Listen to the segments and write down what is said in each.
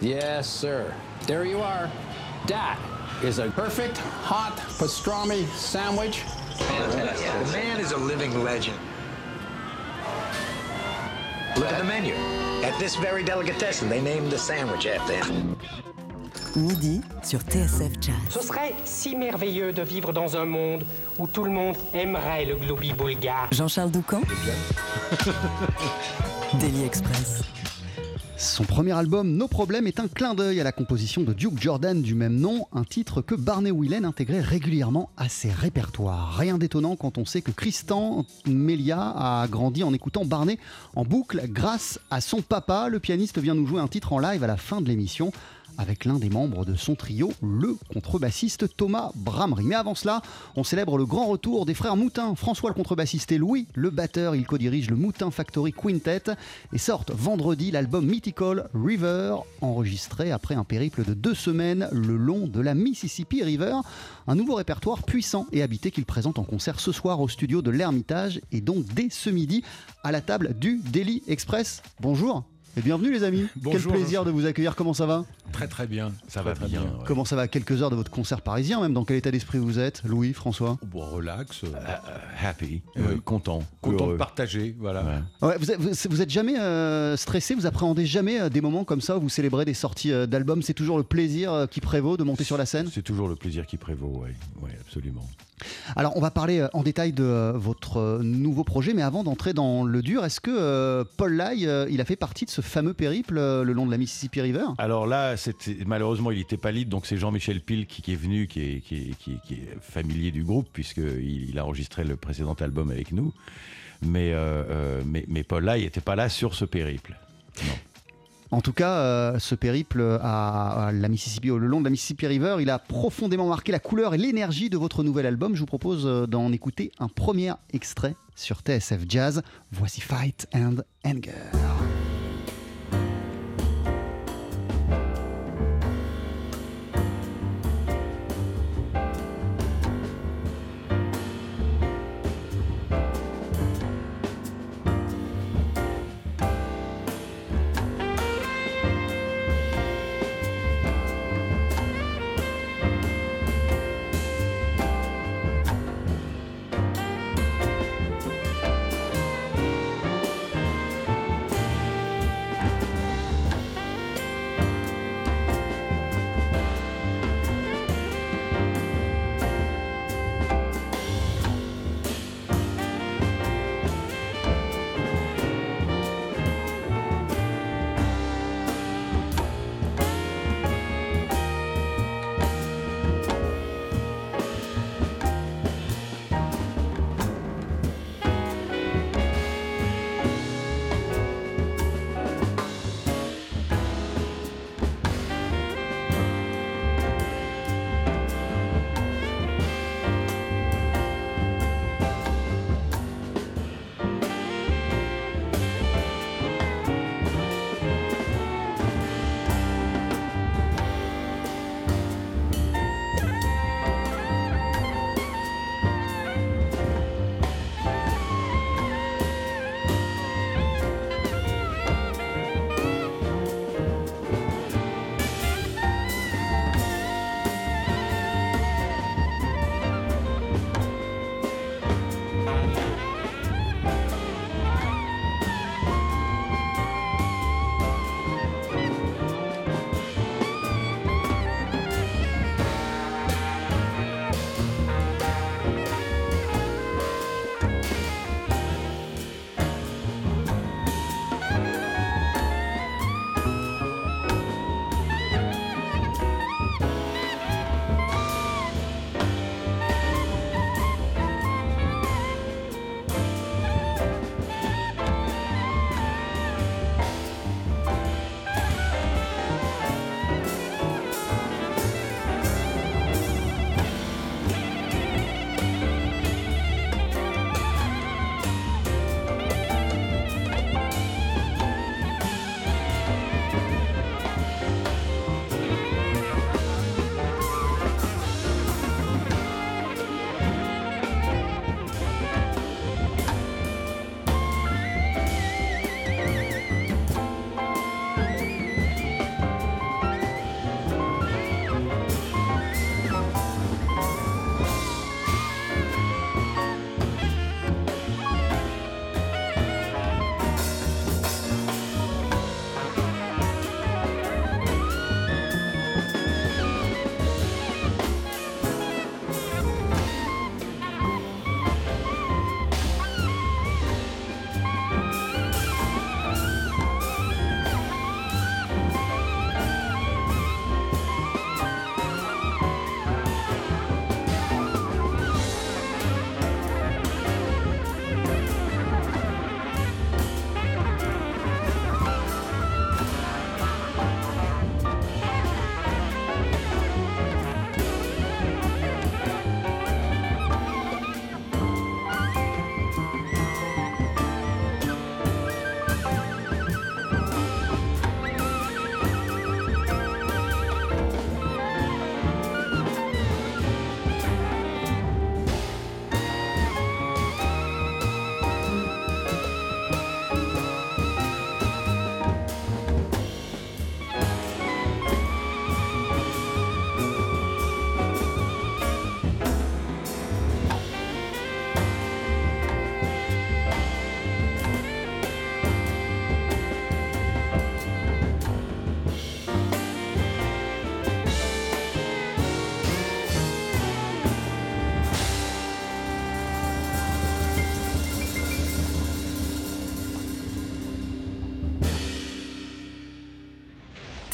Yes, sir. There you are. That is a perfect hot pastrami sandwich. The man is a living legend. Look at the menu. At this very delicatessen, they named the sandwich after him. Midi sur TSF Jazz. Ce serait si merveilleux de vivre dans un monde où tout le monde aimerait le globi bulgare. Jean-Charles Doucan Daily Express. Son premier album, No Problem, est un clin d'œil à la composition de Duke Jordan du même nom, un titre que Barney Whelan intégrait régulièrement à ses répertoires. Rien d'étonnant quand on sait que Tristan Melia a grandi en écoutant Barney en boucle grâce à son papa. Le pianiste vient nous jouer un titre en live à la fin de l'émission avec l'un des membres de son trio, le contrebassiste Thomas Bramery. Mais avant cela, on célèbre le grand retour des frères Moutin, François le contrebassiste et Louis le batteur. Il co-dirige le Moutin Factory Quintet et sortent vendredi l'album Mythical River, enregistré après un périple de deux semaines le long de la Mississippi River. Un nouveau répertoire puissant et habité qu'il présente en concert ce soir au studio de l'Ermitage et donc dès ce midi à la table du Daily Express. Bonjour et bienvenue les amis. Bonjour, Quel plaisir de vous accueillir. Comment ça va? Très très bien, ça va très bien. ouais. Comment ça va? À quelques heures de votre concert parisien même Dans quel état d'esprit vous êtes? Louis, François? Bon, relax, euh, happy. euh, Oui. content, content Heureux. de partager, voilà. Ouais. Ouais, vous, êtes, vous, vous êtes jamais euh, stressé? Vous appréhendez jamais euh, des moments comme ça où vous célébrez des sorties euh, d'albums? C'est toujours le plaisir euh, qui prévaut de monter sur la scène? C'est toujours le plaisir qui prévaut, oui, ouais, absolument. Alors, on va parler euh, en détail de euh, votre euh, nouveau projet, mais avant d'entrer dans le dur, est-ce que euh, Paul Lai, euh, il a fait partie de ce fameux périple euh, le long de la Mississippi River Alors là, c'était- malheureusement, il n'était pas libre, donc c'est Jean-Michel Pil qui, qui est venu, qui est, qui, est, qui est- qui est familier du groupe, puisqu'il il a enregistré le précédent album avec nous. Mais, euh, euh, mais, mais Paul là, il n'était pas là sur ce périple. En tout cas, euh, ce périple à, à la Mississippi, le long de la Mississippi River, il a profondément marqué la couleur et l'énergie de votre nouvel album. Je vous propose euh, d'en écouter un premier extrait sur TSF Jazz. Voici Fight and Anger.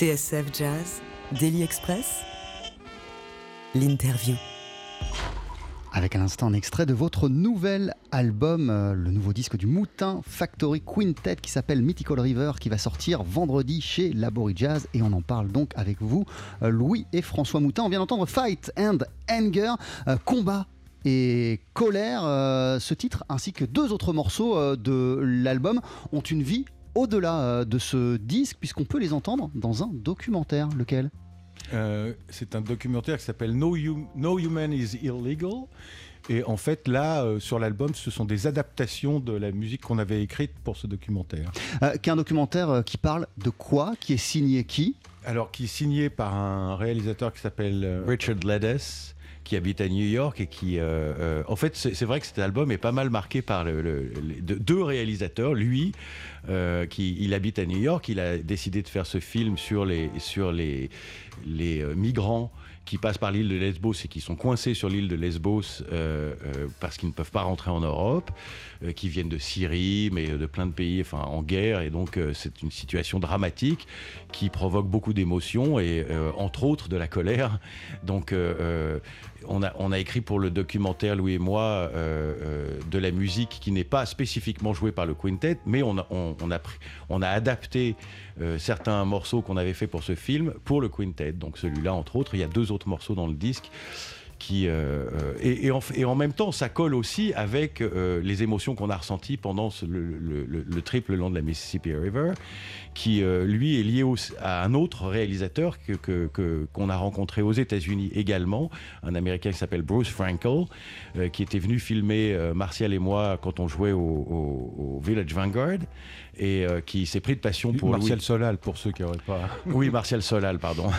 TSF Jazz, Daily Express, l'interview. Avec à l'instant un extrait de votre nouvel album, euh, le nouveau disque du Moutin Factory Quintet qui s'appelle Mythical River, qui va sortir vendredi chez Labori Jazz. Et on en parle donc avec vous, euh, Louis et François Moutin. On vient d'entendre Fight and Anger, euh, combat et colère. ce titre ainsi que deux autres morceaux de l'album ont une vie au-delà euh, de ce disque, puisqu'on peut les entendre dans un documentaire. Lequel? Euh, c'est un documentaire qui s'appelle no, Hum- No Human is Illegal. Et en fait, là, euh, sur l'album, ce sont des adaptations de la musique qu'on avait écrite pour ce documentaire. Euh, Qui est un documentaire qui parle de quoi? Qui est signé qui? Alors, qui est signé par un réalisateur qui s'appelle euh, Richard Leddes, qui habite à New York et qui, euh, euh, en fait, c'est vrai que cet album est pas mal marqué par le- deux- réalisateurs. Lui, euh, qui il habite à New York, il a décidé de faire ce film sur les sur les les migrants qui passent par l'île de Lesbos et qui sont coincés sur l'île de Lesbos parce qu'ils ne peuvent pas rentrer en Europe, qui viennent de Syrie, mais de plein de pays enfin, en guerre. Et donc, c'est une situation dramatique qui provoque beaucoup d'émotions et, entre autres, de la colère. Donc, on, a, on a écrit pour le documentaire, Louis et moi, euh, euh, de la musique qui n'est pas spécifiquement jouée par le quintet, mais on a, on, on a, on a adapté euh, certains morceaux qu'on avait fait pour ce film pour le quintet. Donc celui-là, entre autres, il y a deux autres morceaux dans le disque. Euh, euh, et, en, même temps, ça colle aussi avec euh, les émotions qu'on a ressenties pendant le, le- trip le long de la Mississippi River, qui lui est lié à un autre réalisateur que- qu'on a rencontré aux États-Unis également, un Américain qui s'appelle Bruce Frankel, qui était venu filmer Martial et moi quand on jouait au Village Vanguard, et euh, qui s'est pris de passion pour Martial Louis- Solal, pour ceux qui n'auraient pas. oui, Martial Solal, pardon.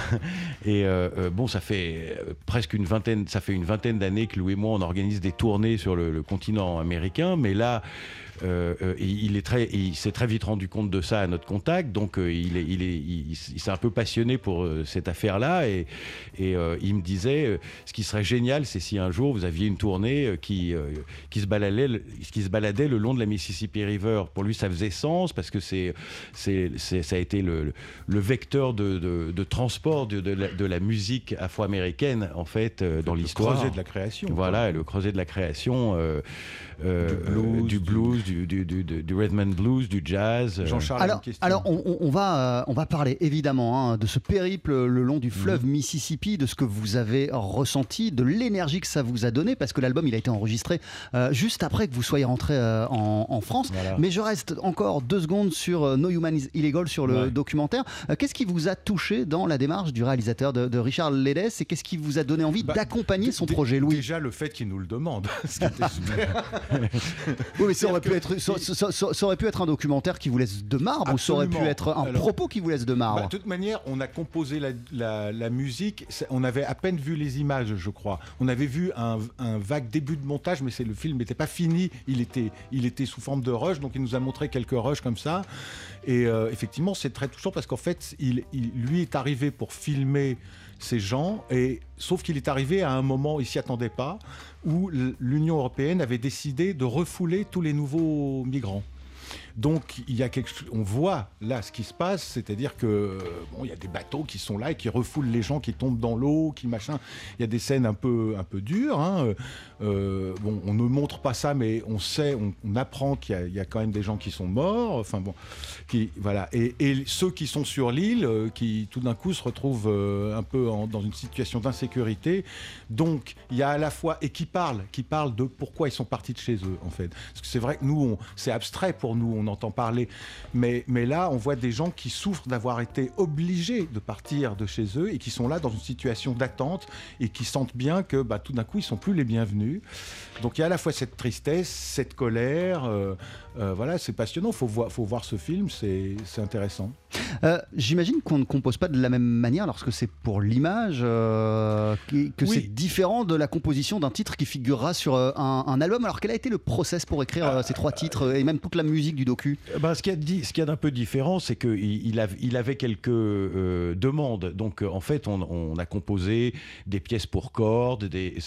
Et euh, euh, bon, ça fait presque une vingtaine, ça fait une vingtaine d'années que Louis et moi on organise des tournées sur le, le continent américain, mais là. Euh, euh, il il est très, il s'est très vite rendu compte de ça à notre contact, donc euh, il est, il est, il, il s'est un peu passionné pour euh, cette affaire-là et, et il me disait, ce qui serait génial, c'est si un jour vous aviez une tournée qui, qui se baladait, le- qui se baladait le long de la Mississippi River. Pour lui, ça faisait sens parce que c'est, c'est, c'est- ça a été le, le vecteur de, de- de transport de, de la, de la musique afro-américaine en fait dans Le l'histoire. creuset de la création. Voilà, le creuset de la création Du blues, euh, du, du- blues, du, du, du- du- du rhythm and blues, du jazz. euh. Jean-Charles Alors, question. alors on, va, euh, on va parler évidemment hein, de ce périple le long du fleuve Mississippi, de ce que vous avez ressenti, de l'énergie que ça vous a donné, parce que l'album il a été enregistré euh, juste après que vous soyez rentré euh, en, en France. Voilà. Mais je reste encore deux secondes sur euh, No Human is Illegal, sur le Ouais. documentaire. Euh, qu'est-ce qui vous a touché dans la démarche du réalisateur de, de Richard Ledes et qu'est-ce qui vous a donné envie Bah, d'accompagner son projet, Louis? Déjà, le fait qu'il nous le demande. Oui, mais ça aurait, pu être, ça, ça- ça- ça aurait pu être un documentaire qui vous laisse de marbre ou ça aurait pu être un Alors- propos qui vous laisse de marbre. Bah, de toute manière, on a composé la, la- la musique. On avait à peine vu les images, je crois. On avait vu un, un vague début de montage, mais c'est le film n'était pas fini. Il était, il était sous forme de rush, donc il nous a montré quelques rushs comme ça. Et euh, effectivement, c'est très touchant parce qu'en fait, il, il- lui est arrivé pour filmer ces gens, et sauf qu'il est arrivé à un moment, il s'y attendait pas, où l'Union européenne avait décidé de refouler tous les nouveaux migrants. Donc il y a quelque on voit là ce qui se passe, c'est-à-dire que bon, il y a des bateaux qui sont là et qui refoulent les gens qui tombent dans l'eau, qui machin. Il y a des scènes un peu un peu dures. hein. Euh, bon, on ne montre pas ça, mais on sait, on, apprend qu'il y, a- quand même des gens qui sont morts. Enfin bon, qui voilà. Et, ceux qui sont sur l'île, euh, qui tout d'un coup se retrouvent euh, un peu dans une situation d'insécurité. Donc il y a à la fois et qui parlent, qui parlent de pourquoi ils sont partis de chez eux en fait. Parce que c'est vrai que nous, c'est abstrait pour nous, entend parler, mais mais là, on voit des gens qui souffrent d'avoir été obligés de partir de chez eux et qui sont là dans une situation d'attente et qui sentent bien que bah, tout d'un coup, ils sont plus les bienvenus. Donc il y a à la fois cette tristesse, cette colère. euh, euh, voilà, c'est passionnant. Faut faut voir ce film, c'est intéressant. Euh, J'imagine qu'on ne compose pas de la même manière lorsque c'est pour l'image, euh, que Oui. c'est différent de la composition d'un titre qui figurera sur euh, un, un album. Alors quel a été le process pour écrire ces trois titres et même toute la musique du docu? Ben, ce qu'il y a d'un peu différent, c'est qu'il il av- il avait quelques demandes. Donc, en fait, on, on a composé des pièces pour cordes. Des,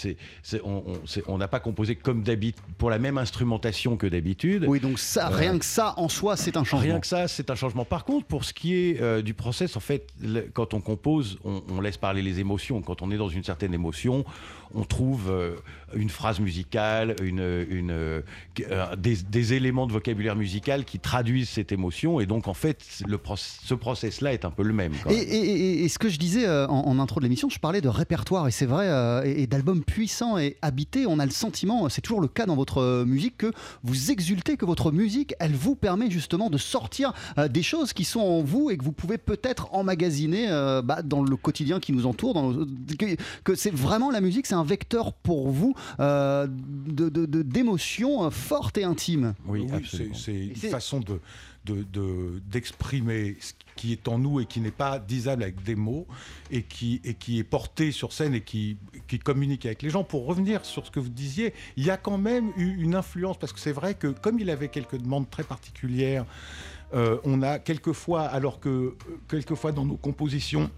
on n'a pas composé comme d'habitude pour la même instrumentation que d'habitude. Oui, donc ça, rien que ça en soi, c'est un changement. Rien que ça, c'est un changement. Par contre, pour ce qui est euh, du process, en fait, quand on compose, on, on laisse parler les émotions. Quand on est dans une certaine émotion, on trouve euh, une phrase musicale, une, une, euh, des, des éléments de vocabulaire musical qui traduisent cette émotion. Et donc, en fait, le ce process-là est un peu le même. Et, ce que je disais euh, en, en intro de l'émission, je parlais de répertoire et c'est vrai, euh, et, et d'albums puissants et habités. On a le sentiment, c'est toujours le cas dans votre musique, que vous exultez, que votre musique, elle vous permet justement de sortir des choses qui sont en vous et que vous pouvez peut-être emmagasiner euh, bah, dans le quotidien qui nous entoure. Dans le- que que c'est vraiment la musique, c'est un vecteur pour vous euh, de- de- de- d'émotions euh, fortes et intimes. Oui, c'est- absolument. c'est une façon de de- de- d'exprimer ce qui est en nous et qui n'est pas disable avec des mots et qui, et qui est porté sur scène et qui, qui communique avec les gens. Pour revenir sur ce que vous disiez, il y a quand même eu une influence parce que c'est vrai que comme il avait quelques demandes très particulières, euh, on a quelquefois, alors que quelquefois dans nos compositions,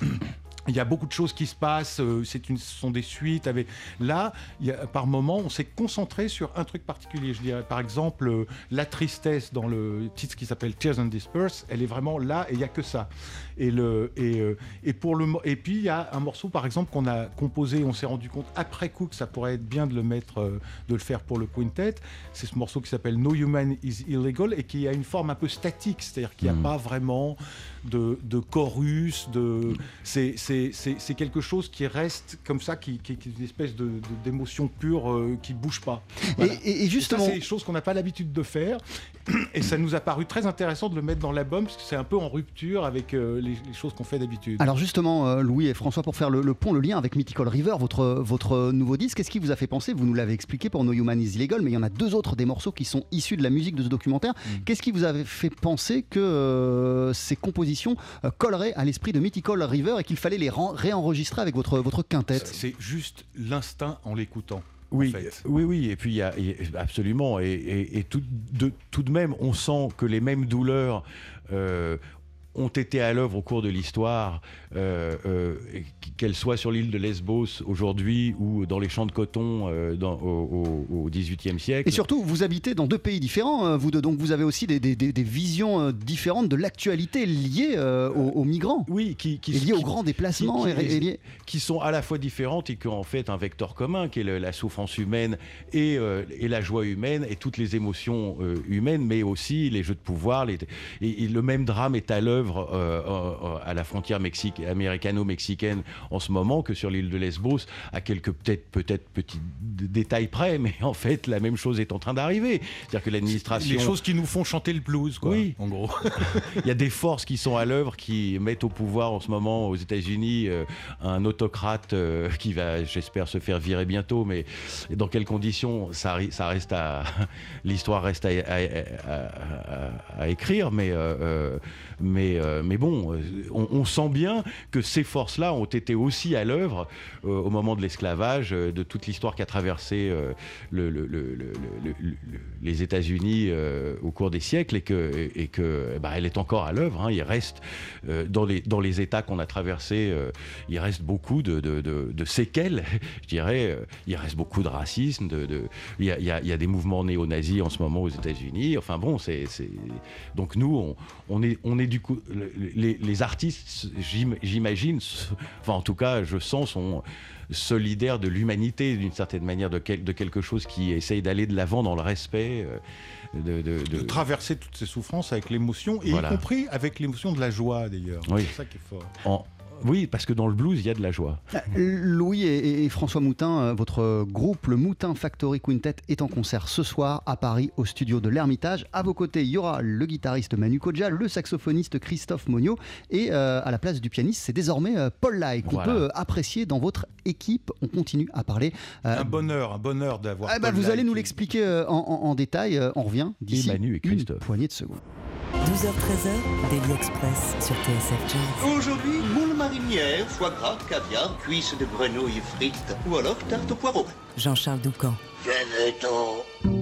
il y a beaucoup de choses qui se passent, euh, c'est une, ce sont des suites. Avec... Là, il y a, par moment, on s'est concentré sur un truc particulier. Je dirais, par exemple, euh, la tristesse dans le titre qui s'appelle Tears and Disperse, elle est vraiment là et il n'y a que ça. Et, le, et, euh, et, pour le, et puis, il y a un morceau, par exemple, qu'on a composé, on s'est rendu compte après coup que ça pourrait être bien de le mettre, de le faire pour le quintet. C'est ce morceau qui s'appelle No Human is Illegal et qui a une forme un peu statique, c'est-à-dire qu'il n'y a Mm. pas vraiment de, de chorus, de, c'est, quelque chose qui reste comme ça, qui, qui, qui est une espèce de, de- d'émotion pure euh, qui bouge pas. Voilà. Et, justement, c'est des choses qu'on n'a pas l'habitude de faire. Et ça nous a paru très intéressant de le mettre dans l'album parce que c'est un peu en rupture avec euh, les, les choses qu'on fait d'habitude. Alors justement, euh, Louis et François, pour faire le, le pont, le lien avec Mythical River, votre, votre nouveau disque, qu'est-ce qui vous a fait penser? Vous nous l'avez expliqué pour No Human is Illegal, mais il y en a deux autres des morceaux qui sont issus de la musique de ce documentaire. Mm. Qu'est-ce qui vous avait fait penser que euh, ces compositions euh, colleraient à l'esprit de Mythical River et qu'il fallait les réenregistrer avec votre, votre quintette C'est juste l'instinct en l'écoutant. Oui, en fait. oui, oui, et puis il y a, il y a- absolument, et, et- et tout, de, tout de même, on sent que les mêmes douleurs euh, ont été à l'œuvre au cours de l'histoire, euh, euh, qu'elles soient sur l'île de Lesbos aujourd'hui ou dans les champs de coton euh, dans- au, XVIIIe siècle. Et surtout, vous habitez dans deux pays différents, euh, vous deux, donc vous avez aussi des, des- des- des visions euh, différentes de l'actualité liée euh, aux, aux migrants. oui, qui, qui, Et liées aux grands déplacements qui- et- liées- qui sont à la fois différentes et qui ont en fait un vecteur commun, qui est le- la souffrance humaine et, et la joie humaine et toutes les émotions humaines, mais aussi les jeux de pouvoir. les- et, et le même drame est à l'œuvre euh, euh, à la frontière mexique- américano-mexicaine en ce moment que sur l'île de Lesbos, à quelques peut-être peut-être petits détails près, mais en fait la même chose est en train d'arriver. C'est-à-dire que l'administration Les choses qui nous font chanter le blues, quoi, Oui. en gros. il y a des forces qui sont à l'œuvre, qui mettent au pouvoir en ce moment aux États-Unis euh, un autocrate euh, qui va, j'espère, se faire virer bientôt. Mais dans quelles conditions ça, ça reste à l'histoire reste à, à- à- à- à écrire. Mais euh, euh, mais euh, mais bon, euh, on, sent bien que ces forces-là ont été aussi à l'œuvre euh, au moment de l'esclavage, de toute l'histoire qu'a traversé le- le- le- le- le- le- le- les États-Unis au cours des siècles et que, et que bah, elle est encore à l'œuvre. hein. Il reste dans, les, dans les États qu'on a traversés, il reste beaucoup de, de- séquelles, je dirais. Il reste beaucoup de racisme. Il, y a, il y a- des mouvements néo-nazis en ce moment aux États-Unis. Enfin bon, c'est- donc nous, on, on est, on est du coup le- les, les artistes, j'im- j'imagine, enfin en tout cas, je sens sont solidaires de l'humanité d'une certaine manière, de, quel- de quelque chose qui essaye d'aller de l'avant dans le respect. euh, de, de- de- de traverser toutes ces souffrances avec l'émotion, et Voilà. y compris avec l'émotion de la joie d'ailleurs. Oui. C'est ça qui est fort. en- oui, parce que dans le blues, il y a de la joie. Louis et, et François Moutin, euh, votre groupe, le Moutin Factory Quintet, est en concert ce soir à Paris au studio de l'Ermitage. À vos côtés, il y aura le guitariste Manu Kodja, le saxophoniste Christophe Monio et euh, à la place du pianiste, c'est désormais euh, Paul Lai qu'on Voilà. peut euh, apprécier dans votre équipe. On continue à parler. euh, Un bonheur, un bonheur d'avoir. ah bah, Paul vous allez nous qui- l'expliquer euh, en, en- en détail. On revient d'ici Manu et une Christophe. poignée de secondes. 12h-13h, Daily Express sur TSF Jazz. Aujourd'hui, marinière, foie gras, caviar, cuisses de grenouille frites ou alors tarte au poireau. Jean-Charles Doucan. Venez-t'en.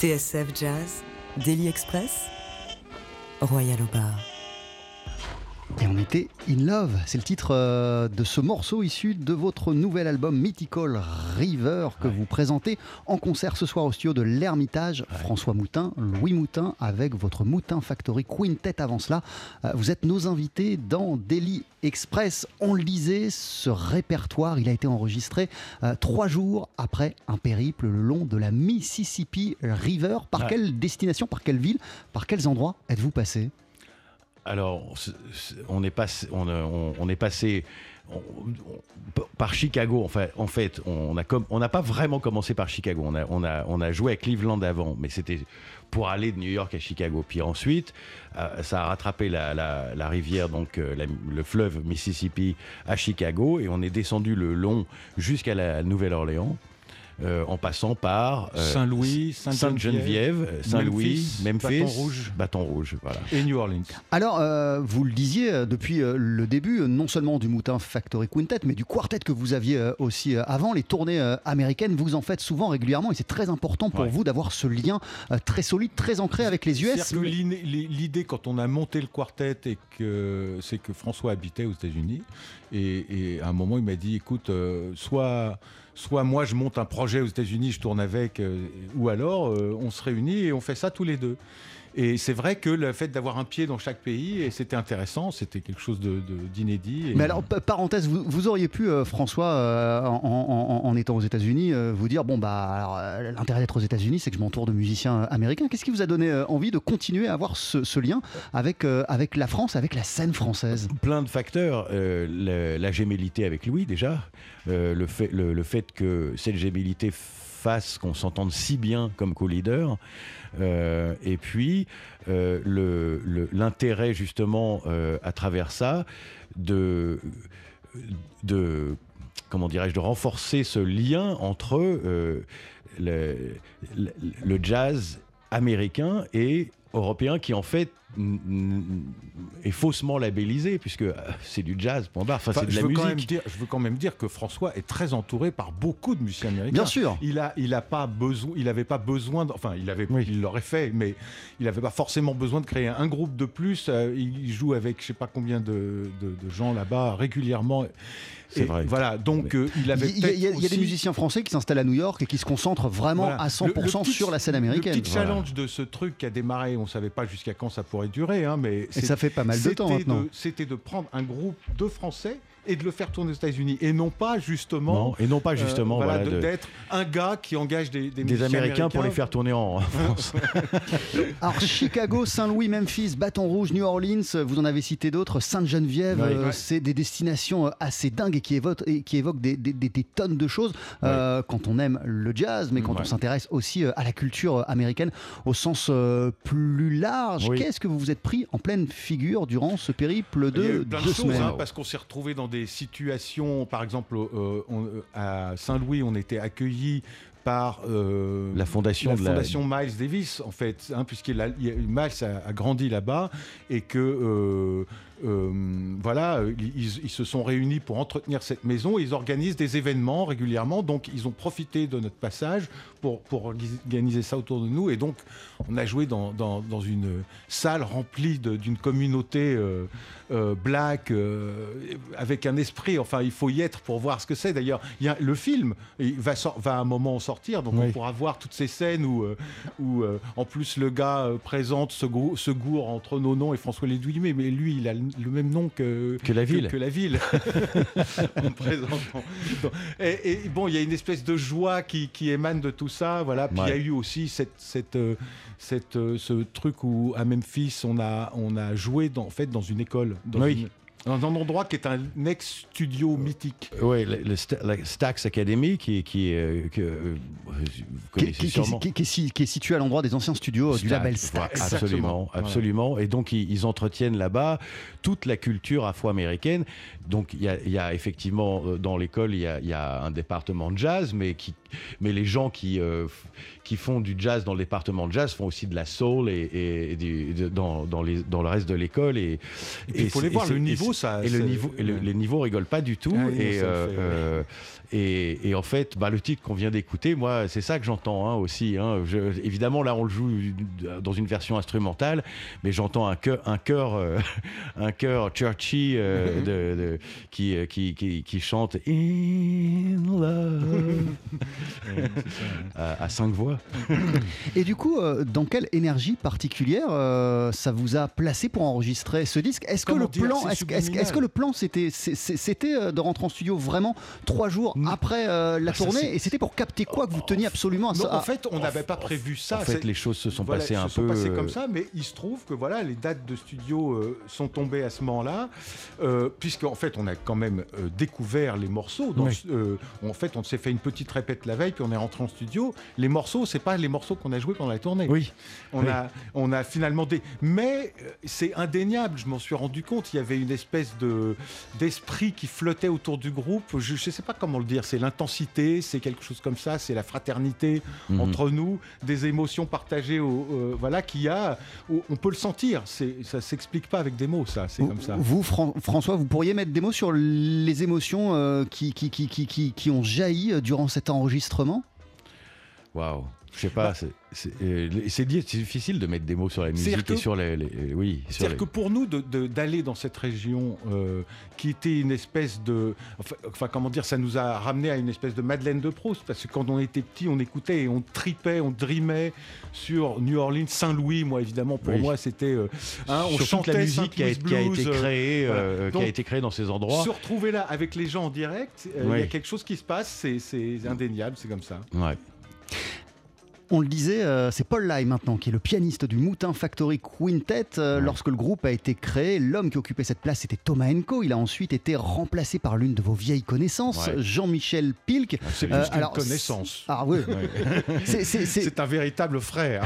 TSF Jazz, Daily Express, Royal au. Était in love, c'est le titre euh, de ce morceau issu de votre nouvel album Mythical River que vous présentez en concert ce soir au studio de l'Ermitage. François Moutin, Louis Moutin avec votre Moutin Factory Quintet avant cela. Euh, vous êtes nos invités dans Daily Express. On le disait, ce répertoire, il a été enregistré euh, trois jours après un périple le long de la Mississippi River. Par Ouais. quelle destination, par quelle ville, par quels endroits êtes-vous passé? Alors, on est passé, par Chicago. En fait, on n'a pas vraiment commencé par Chicago. On a, joué à Cleveland avant, mais c'était pour aller de New York à Chicago. Puis ensuite, euh, ça a rattrapé la, rivière, donc euh, le fleuve Mississippi à Chicago, et on est descendu le long jusqu'à la Nouvelle-Orléans. Euh, en passant par euh, Saint-Louis, Sainte-Geneviève, Sainte-Geneviève, Saint-Louis, Memphis, Memphis, Bâton Rouge. Bâton Rouge, voilà. et New Orleans. Alors, euh, vous le disiez euh, depuis euh, le début, euh, non seulement du Moutin Factory Quintet, mais du quartet que vous aviez euh, aussi euh, avant, les tournées euh, américaines, vous en faites souvent régulièrement et c'est très important pour Ouais. vous d'avoir ce lien euh, très solide, très ancré avec les US. C'est-à-dire que l'in- l'idée quand on a monté le quartet et que c'est que François habitait aux États-Unis et, et à un moment il m'a dit écoute euh, soit soit moi je monte un projet aux États-Unis je tourne avec euh, ou alors euh, on se réunit et on fait ça tous les deux. Et c'est vrai que le fait d'avoir un pied dans chaque pays, et c'était intéressant, c'était quelque chose de- de- d'inédit. et- Mais alors, pa- parenthèse, vous, vous auriez pu, euh, François, euh, en, en- en- en étant aux États-Unis, euh, vous dire bon, bah, l'intérêt d'être aux États-Unis, c'est que je m'entoure de musiciens américains. Qu'est-ce qui vous a donné euh, envie de continuer à avoir ce, ce lien avec, euh, avec la France, avec la scène française? Plein de facteurs. Euh, le- la gémellité avec Louis, déjà. Euh, le, fait, le, le fait que cette gémellité fasse qu'on s'entende si bien comme co-leader. Euh, et puis, euh, l'intérêt, justement, euh, à travers ça, de. de comment dirais-je, de renforcer ce lien entre le, jazz américain et européen qui en fait est faussement labellisé puisque euh, c'est du jazz point barre enfin, Enfin, c'est de je, la veux musique quand même dire, je veux quand même dire que François est très entouré par beaucoup de musiciens américains. Bien sûr. Il a, il a pas besoin, il avait pas besoin, de- enfin, il avait, Oui. il l'aurait fait, mais il n'avait pas forcément besoin de créer un groupe de plus. Euh, il joue avec je sais pas combien de, de- de gens là-bas régulièrement. C'est vrai. Voilà, donc euh, il avait y, a- il y a- il y a des musiciens français qui s'installent à New York et qui se concentrent vraiment Voilà. à 100% Le- le petit- sur la scène américaine. Le petit Voilà. challenge de ce truc qui a démarré, on ne savait pas jusqu'à quand ça pourrait durer, hein, mais Et ça fait pas mal de temps maintenant. C'était de prendre un groupe de Français et de le faire tourner aux États-Unis, et non pas justement. Non, et non pas justement euh, voilà, voilà, de- de- d'être un gars qui engage des, des, des musiciens américains pour les faire tourner en, en France Alors Chicago, Saint-Louis, Memphis, Bâton Rouge, New Orleans, euh, vous en avez cité d'autres, Sainte-Geneviève, Ouais. euh, Ouais. c'est des destinations euh, assez dingues et qui évoquent, et qui évoquent des, des- des- des tonnes de choses euh, quand on aime le jazz, mais quand Ouais. on s'intéresse aussi euh, à la culture euh, américaine au sens euh, plus large. Oui. Qu'est-ce que vous vous êtes pris en pleine figure durant ce périple de eu plein de deux choses, semaines? hein, parce qu'on s'est retrouvé dans des situations, par exemple, euh, on- euh, à Saint-Louis, on était accueillis par euh, La fondation la de la- fondation Miles Davis, en fait, hein, puisqu'il Miles a, a grandi là-bas et que euh, voilà, ils, ils se sont réunis pour entretenir cette maison. Ils organisent des événements régulièrement, donc ils ont profité de notre passage pour, pour organiser ça autour de nous. Et donc, on a joué dans, dans- dans une salle remplie d'une communauté euh, euh, black avec un esprit. Enfin, il faut y être pour voir ce que c'est. D'ailleurs, le film il va, va à un moment sortir, donc on pourra voir toutes ces scènes où, où en plus, le gars présente ce, ce gour entre nos noms et François Lédouillet, mais, mais lui, il a le, le même nom que, Que la ville. Que, la ville. En présentant. Donc, Et, et bon, il y a une espèce de joie qui, qui émane de tout ça. Voilà. Puis il y a eu aussi cette, cette, euh, cette, euh, ce truc où à Memphis, on a, on a joué dans, en fait, dans une école. Dans Oui. une- dans un endroit qui est un ex-studio mythique. Oui, le, le Sta- la Stax Academy, qui, qui, euh, que, euh, vous qui, connaissez qui- qui- sûrement. qui- qui est si- qui est situé à l'endroit des anciens studios euh, du Stax, label Stax. Absolument, absolument. Et donc, ils, ils entretiennent là-bas toute la culture afro-américaine. Donc, il y a, il y a effectivement, euh, dans l'école, il y a, il y a un département de jazz, mais qui, mais les gens qui, euh, qui font du jazz dans le département de jazz font aussi de la soul et, et- et du- de- dans, dans, les, dans le reste de l'école. Et, il faut les voir, le niveau, ça- Et le niveau, et le- ouais. les niveaux rigolent pas du tout. Ah et, euh, et, et en fait, bah, le titre qu'on vient d'écouter, moi, c'est ça que j'entends hein, aussi. hein. Je- évidemment, là, on le joue dans une version instrumentale, mais j'entends un chœur, un chœur, euh, un chœur churchy euh, de- de- qui, euh, qui, qui, qui chante In Love à, à cinq voix. Et du coup, euh, dans quelle énergie particulière ça vous a placé pour enregistrer ce disque? Est-ce que le plan, est-ce, que le plan c'était, de rentrer en studio vraiment trois jours après euh, la Ah, ça, tournée Et c'était pour capter quoi que vous teniez absolument à Non, ça en fait, on n'avait pas prévu ça. en fait, les choses se sont Voilà, passées se un sont peu. passées euh, comme ça, mais il se trouve que voilà, les dates de studio euh, sont tombées à ce moment-là, euh, puisqu'en fait, on a quand même euh, découvert les morceaux. Dans Oui. ce- euh, en fait, on s'est fait une petite répète la veille, puis on est rentré en studio. Les morceaux, c'est pas les morceaux qu'on a joués pendant la tournée. Oui. On, Oui. a, on a finalement des. Mais euh, c'est indéniable, je m'en suis rendu compte. Il y avait une espèce de d'esprit qui flottait autour du groupe. Je ne sais pas comment le dire. C'est l'intensité, c'est quelque chose comme ça, c'est la fraternité Mhm. entre nous, des émotions partagées. Au, euh, voilà, qu'il y a. on peut le sentir. Ça s'explique pas avec des mots, ça. C'est comme ça. Vous, Fran- François, vous pourriez mettre des mots sur les émotions euh, qui, qui, qui, qui, qui, qui ont jailli euh, durant cet enregistrement? Waouh. Je sais pas, c'est- c'est euh, c'est di- c'est difficile de mettre des mots sur la musique et sur les, les- oui, C'est-à-dire les- que pour nous, d'aller dans cette région euh, qui était une espèce de. Enfin, enfin, comment dire, ça nous a ramené à une espèce de Madeleine de Proust. Parce que quand on était petit, on écoutait et on tripait, on dreamait sur New Orleans, Saint-Louis. Moi, évidemment, pour Oui. moi, c'était. euh, hein, on chantait la musique qui a, qui été euh, créée, voilà. euh, qui a Donc, été créée dans ces endroits. Se retrouver là avec les gens en direct, euh, il Oui. y a quelque chose qui se passe, c'est- c'est indéniable, c'est comme ça. Ouais. On le disait, euh, c'est Paul Lai maintenant qui est le pianiste du Moutin Factory Quintet. Euh, Lorsque le groupe a été créé, l'homme qui occupait cette place était Thomas Enko. Il a ensuite été remplacé par l'une de vos vieilles connaissances, Ouais. Jean-Michel Pilk. C'est Euh, alors, connaissance. Ah oui, c'est- un véritable frère.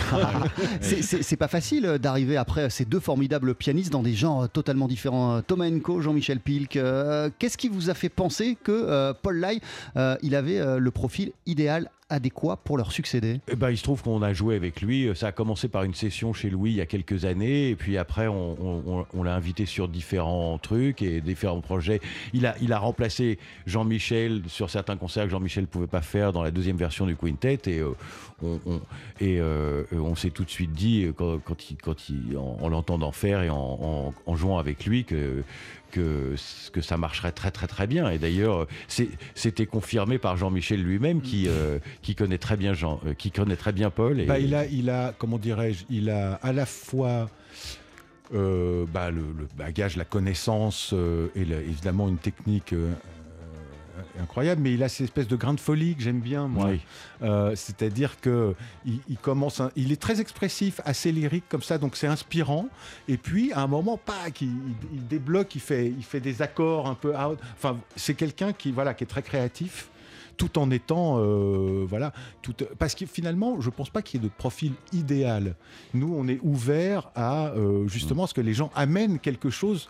c'est- pas facile euh, d'arriver après ces deux formidables pianistes dans des genres totalement différents. Thomas Enko, Jean-Michel Pilk. Qu'est-ce qui vous a fait penser que Paul Lai, il avait le profil idéal adéquat pour leur succéder Eh ben, il se trouve qu'on a joué avec lui. Ça a commencé par une session chez Louis il y a quelques années. Et puis après, on, l'a invité sur différents trucs et différents projets. Il a, il a remplacé Jean-Michel sur certains concerts que Jean-Michel ne pouvait pas faire dans la deuxième version du Quintet. Et euh, euh, on s'est tout de suite dit, quand, quand il, quand il- en, en l'entendant faire et en jouant avec lui, que, que, ça marcherait très très très bien. Et d'ailleurs, c'était confirmé par Jean-Michel lui-même qui, euh, qui connaît très bien Jean, euh, qui connaît très bien Paul. Bah, il, a, il a, comment dirais-je, il a à la fois euh, bah, le, bagage, la connaissance et évidemment une technique incroyable, mais il a cette espèce de grain de folie que j'aime bien, moi. Oui. Euh, C'est-à-dire que il, il commence, un- il est très expressif, assez lyrique comme ça, donc c'est inspirant. Et puis à un moment, pas, il, débloque, il fait, il fait des accords un peu out. Enfin, c'est quelqu'un qui, voilà, qui est très créatif tout en étant euh, voilà tout parce que finalement je pense pas qu'il y ait de profil idéal nous on est ouvert à euh, justement ce que les gens amènent quelque chose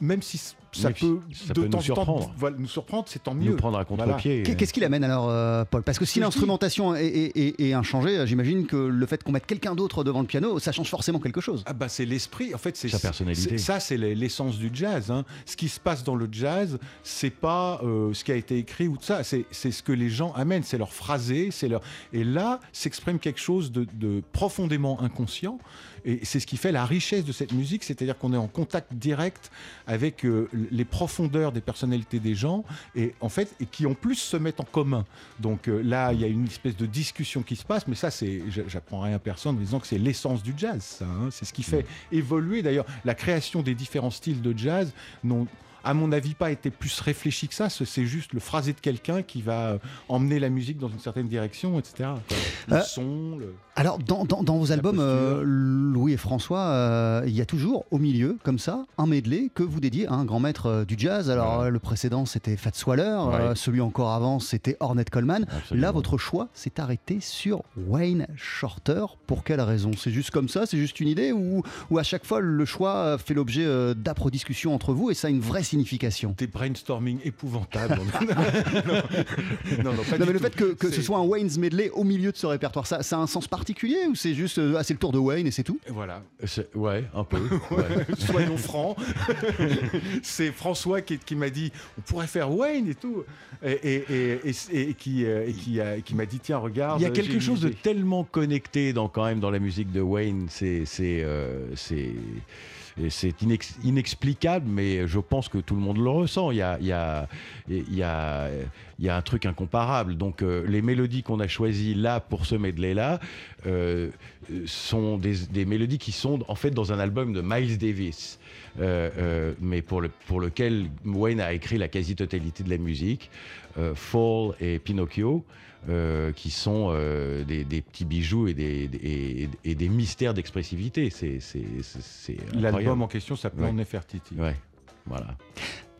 même si ça Oui, peut ça de peut nous temps en temps surprendre. voilà, nous surprendre c'est tant mieux nous prendre à contre-pied. Qu'est- Qu'est-ce qu'il amène alors, euh, Paul? Parce que si l'instrumentation est, est- est- est inchangée, j'imagine que le fait qu'on mette quelqu'un d'autre devant le piano, ça change forcément quelque chose. Ah bah c'est l'esprit, en fait c'est Sa personnalité. Ça c'est l'e- l'essence du jazz. hein. Ce qui se passe dans le jazz, c'est pas euh, ce qui a été écrit ou tout ça, c'est c'est ce que les gens amènent, c'est leur phrasé, c'est leur et là s'exprime quelque chose de, de profondément inconscient. Et c'est ce qui fait la richesse de cette musique, c'est-à-dire qu'on est en contact direct avec euh, les profondeurs des personnalités des gens, et en fait, et qui en plus se mettent en commun. Donc euh, là, il y a une espèce de discussion qui se passe, mais ça, c'est, j'a- j'apprends rien à personne en disant que c'est l'essence du jazz. ça, hein. C'est ce qui fait évoluer. D'ailleurs, la création des différents styles de jazz n'ont à mon avis, pas été plus réfléchi que ça. Ce- C'est juste le phrasé de quelqu'un qui va euh, emmener la musique dans une certaine direction, etc. Le Euh, son, le... Alors, dans, dans- dans vos albums, euh, Louis et François, euh, il y a toujours au milieu, comme ça, un medley que vous dédiez à un grand maître euh, du jazz. Alors, Ouais. le précédent, c'était Fats Waller. Ouais. celui encore avant, c'était Ornette Coleman. Absolument. Là, votre choix s'est arrêté sur Wayne Shorter. Pour quelle raison? C'est juste comme ça? C'est juste une idée? Ou, ou à chaque fois, le choix fait l'objet d'âpres discussions entre vous et ça a une vraie signification? Des brainstorming épouvantables. non, non, non, pas Non, du mais le fait que, que ce soit un Wayne's medley au milieu de ce répertoire, ça, ça a un sens particulier ou c'est juste euh, ah, c'est le tour de Wayne et c'est tout? Voilà. C'est- Ouais, un peu. ouais. Soyons francs. c'est François qui, qui m'a dit on pourrait faire Wayne et tout. Et, et- et- et- et qui, euh, et qui, a- qui m'a dit tiens, regarde. Il y a j'ai quelque une chose de idée. tellement connecté dans, quand même dans la musique de Wayne. C'est c'est euh, c'est c'est inex- inexplicable, mais je pense que tout le monde le ressent. Il y a, un truc incomparable. Donc euh, les mélodies qu'on a choisies là pour ce medley-là euh, sont des, mélodies qui sont en fait dans un album de Miles Davis. Euh, mais pour, pour lequel Wayne a écrit la quasi-totalité de la musique, Fall et Pinocchio, euh, qui sont euh, des, des petits bijoux et des, des- et, et des mystères d'expressivité. C'est L'album en question s'appelle Ouais. Nefertiti. Ouais, voilà.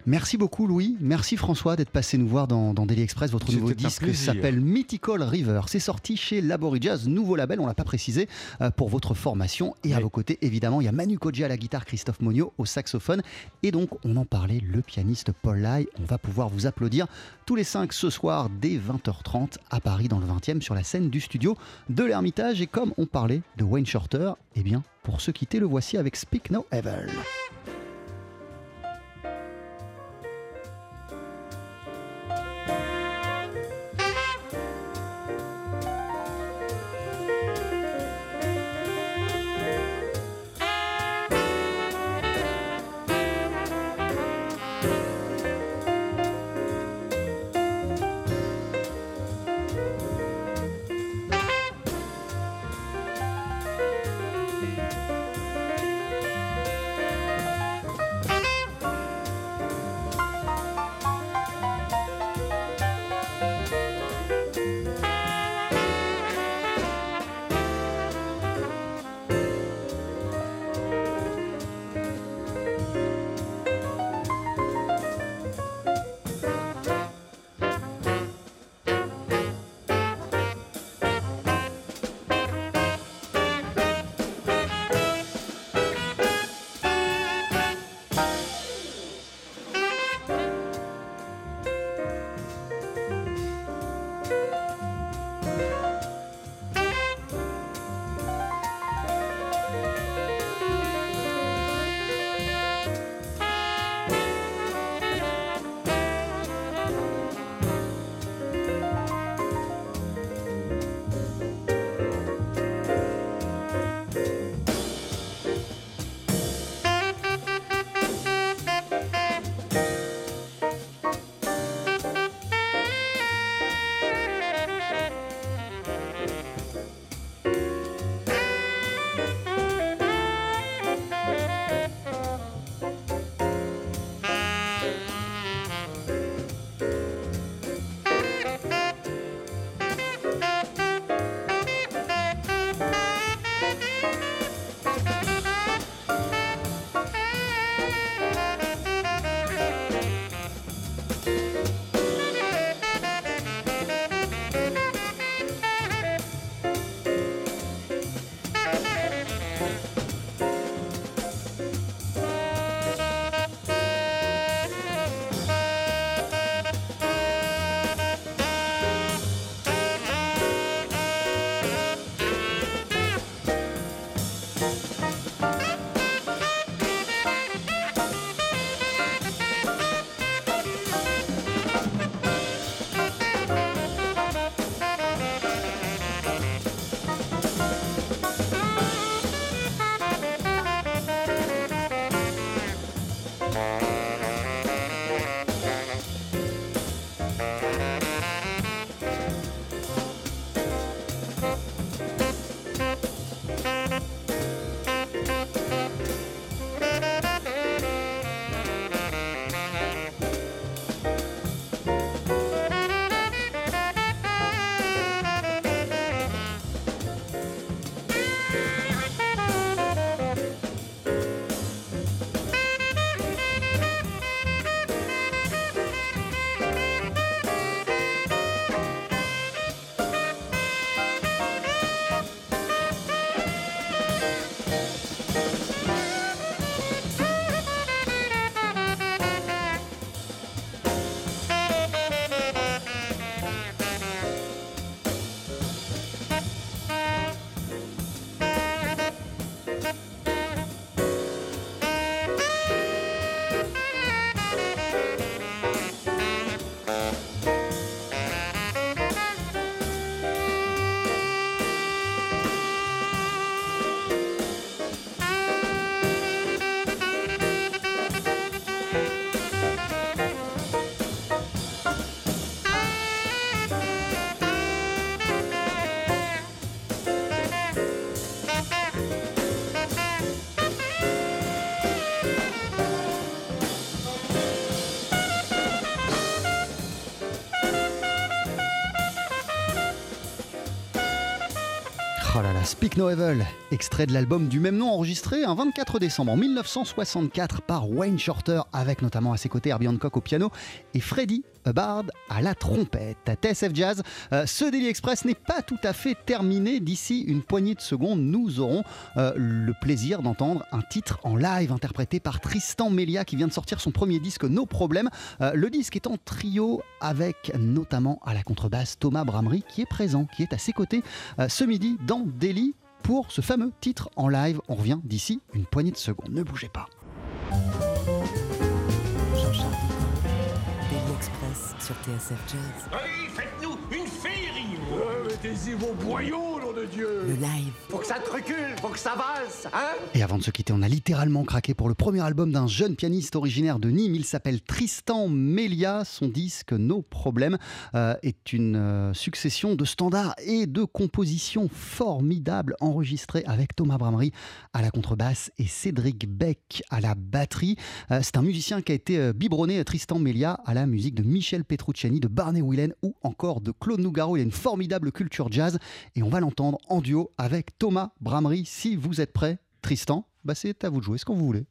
Merci beaucoup Louis, merci François d'être passé nous voir dans, dans Daily Express. Votre nouveau disque s'appelle Mythical River. C'est sorti chez Labori Jazz, nouveau label, on l'a pas précisé, euh, pour votre formation. Et à vos côtés, évidemment, il y a Manu Koji à la guitare, Christophe Monio au saxophone. Et donc, on en parlait, le pianiste Paul Lai. On va pouvoir vous applaudir tous les cinq ce soir dès 20h30 à Paris dans le 20e sur la scène du studio de l'Ermitage. Et comme on parlait de Wayne Shorter, eh bien, pour se quitter, le voici avec Speak No Evil. Speak No Evil, extrait de l'album du même nom enregistré un 24 décembre 1964 par Wayne Shorter, avec notamment à ses côtés Herbie Hancock au piano et Freddie Hubbard à la trompette. À TSF Jazz, euh, ce Daily Express n'est pas tout à fait terminé. D'ici une poignée de secondes, nous aurons euh, le plaisir d'entendre un titre en live interprété par Tristan Melia qui vient de sortir son premier disque Nos Problèmes. Euh, le disque est en trio avec notamment à la contrebasse Thomas Bramery qui est présent, qui est à ses côtés ce midi dans Daily pour ce fameux titre en live. On revient d'ici une poignée de secondes. Ne bougez pas. Sur TSF Jazz. Allez, faites-nous une féerie Mettez-y vos boyaux, nom de Dieu Le live. Faut que ça te recule, faut que ça valse, hein Et avant de se quitter, on a littéralement craqué pour le premier album d'un jeune pianiste originaire de Nîmes. Il s'appelle Tristan Melia. Son disque Nos Problèmes euh, est une euh, succession de standards et de compositions formidables enregistrées avec Thomas Bramery à la contrebasse et Cédric Beck à la batterie. Euh, C'est un musicien qui a été biberonné, Tristan Melia, à la musique de Michel Petrucciani, de Barney Whelan ou encore de Claude Nougaro. Il a une formidable culture et on va l'entendre en duo avec Thomas Bramery. Si vous êtes prêt, Tristan, bah c'est à vous de jouer ce qu'on vous voulez.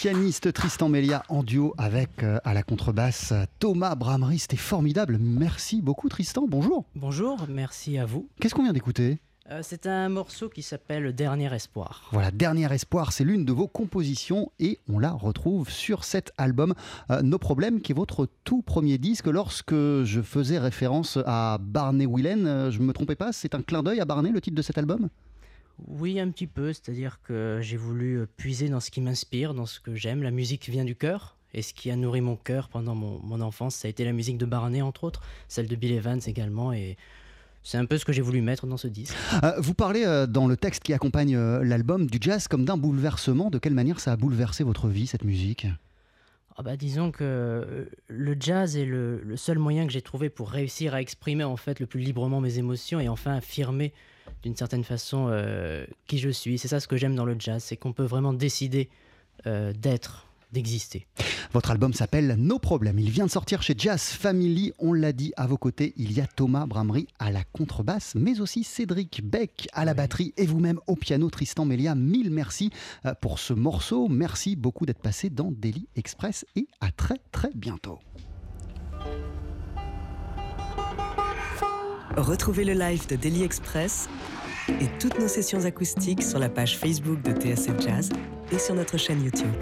Pianiste Tristan Melia en duo avec euh, à la contrebasse Thomas Bramery, c'était formidable. Merci beaucoup Tristan, bonjour. Bonjour, merci à vous. Qu'est-ce qu'on vient d'écouter? Euh, c'est un morceau qui s'appelle Dernier Espoir. Voilà, Dernier Espoir, c'est l'une de vos compositions et on la retrouve sur cet album euh, Nos Problèmes, qui est votre tout premier disque. Lorsque je faisais référence à Barney Whelan, euh, je ne me trompais pas, c'est un clin d'œil à Barney, le titre de cet album? Oui, un petit peu, c'est-à-dire que j'ai voulu euh, puiser dans ce qui m'inspire, dans ce que j'aime. La musique vient du cœur. Et ce qui a nourri mon cœur pendant mon, mon enfance, ça a été la musique de Barney, entre autres, celle de Bill Evans également. Et c'est un peu ce que j'ai voulu mettre dans ce disque. Euh, Vous parlez euh, dans le texte qui accompagne euh, l'album du jazz comme d'un bouleversement. De quelle manière ça a bouleversé votre vie, cette musique? Ah bah, disons que le jazz est le, le seul moyen que j'ai trouvé pour réussir à exprimer en fait le plus librement mes émotions et enfin affirmer d'une certaine façon euh, qui je suis. C'est ça ce que j'aime dans le jazz, c'est qu'on peut vraiment décider euh, d'être, d'exister. Votre album s'appelle Nos problèmes. Il vient de sortir chez Jazz Family. On l'a dit, à vos côtés, il y a Thomas Bramery à la contrebasse, mais aussi Cédric Beck à la batterie et vous-même au piano, Tristan Melia. Mille merci euh, pour ce morceau. Merci beaucoup d'être passé dans Daily Express et à très très bientôt. Retrouvez le live de Daily Express et toutes nos sessions acoustiques sur la page Facebook de TSF Jazz et sur notre chaîne YouTube.